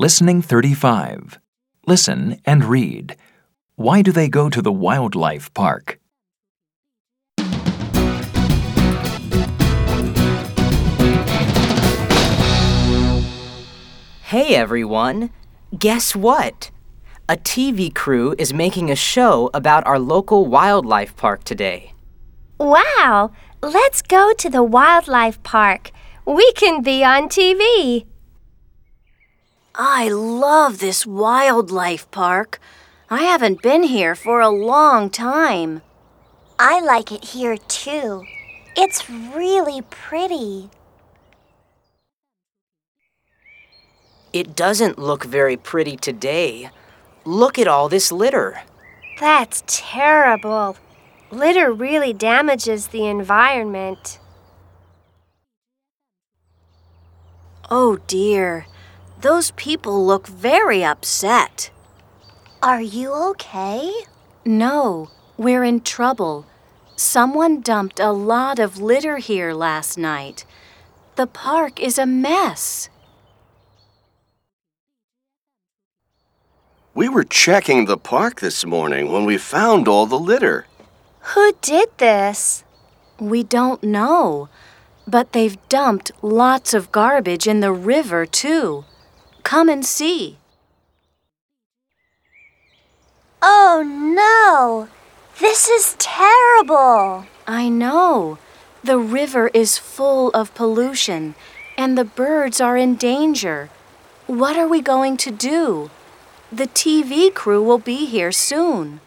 Listening 35. Listen and read. Why do they go to the wildlife park? Hey everyone! Guess what? A TV crew is making a show about our local wildlife park today. Wow! Let's go to the wildlife park. We can be on TV. I love this wildlife park. I haven't been here for a long time. I like it here too. It's really pretty. It doesn't look very pretty today. Look at all this litter. That's terrible. Litter really damages the environment. Oh dear, those people look very upset. Are you okay? No, we're in trouble. Someone dumped a lot of litter here last night. The park is a mess. We were checking the park this morning when we found all the litter. Who did this? We don't know, but they've dumped lots of garbage in the river, too. Come and see. Oh no! This is terrible! I know. The river is full of pollution, and the birds are in danger. What are we going to do? The TV crew will be here soon.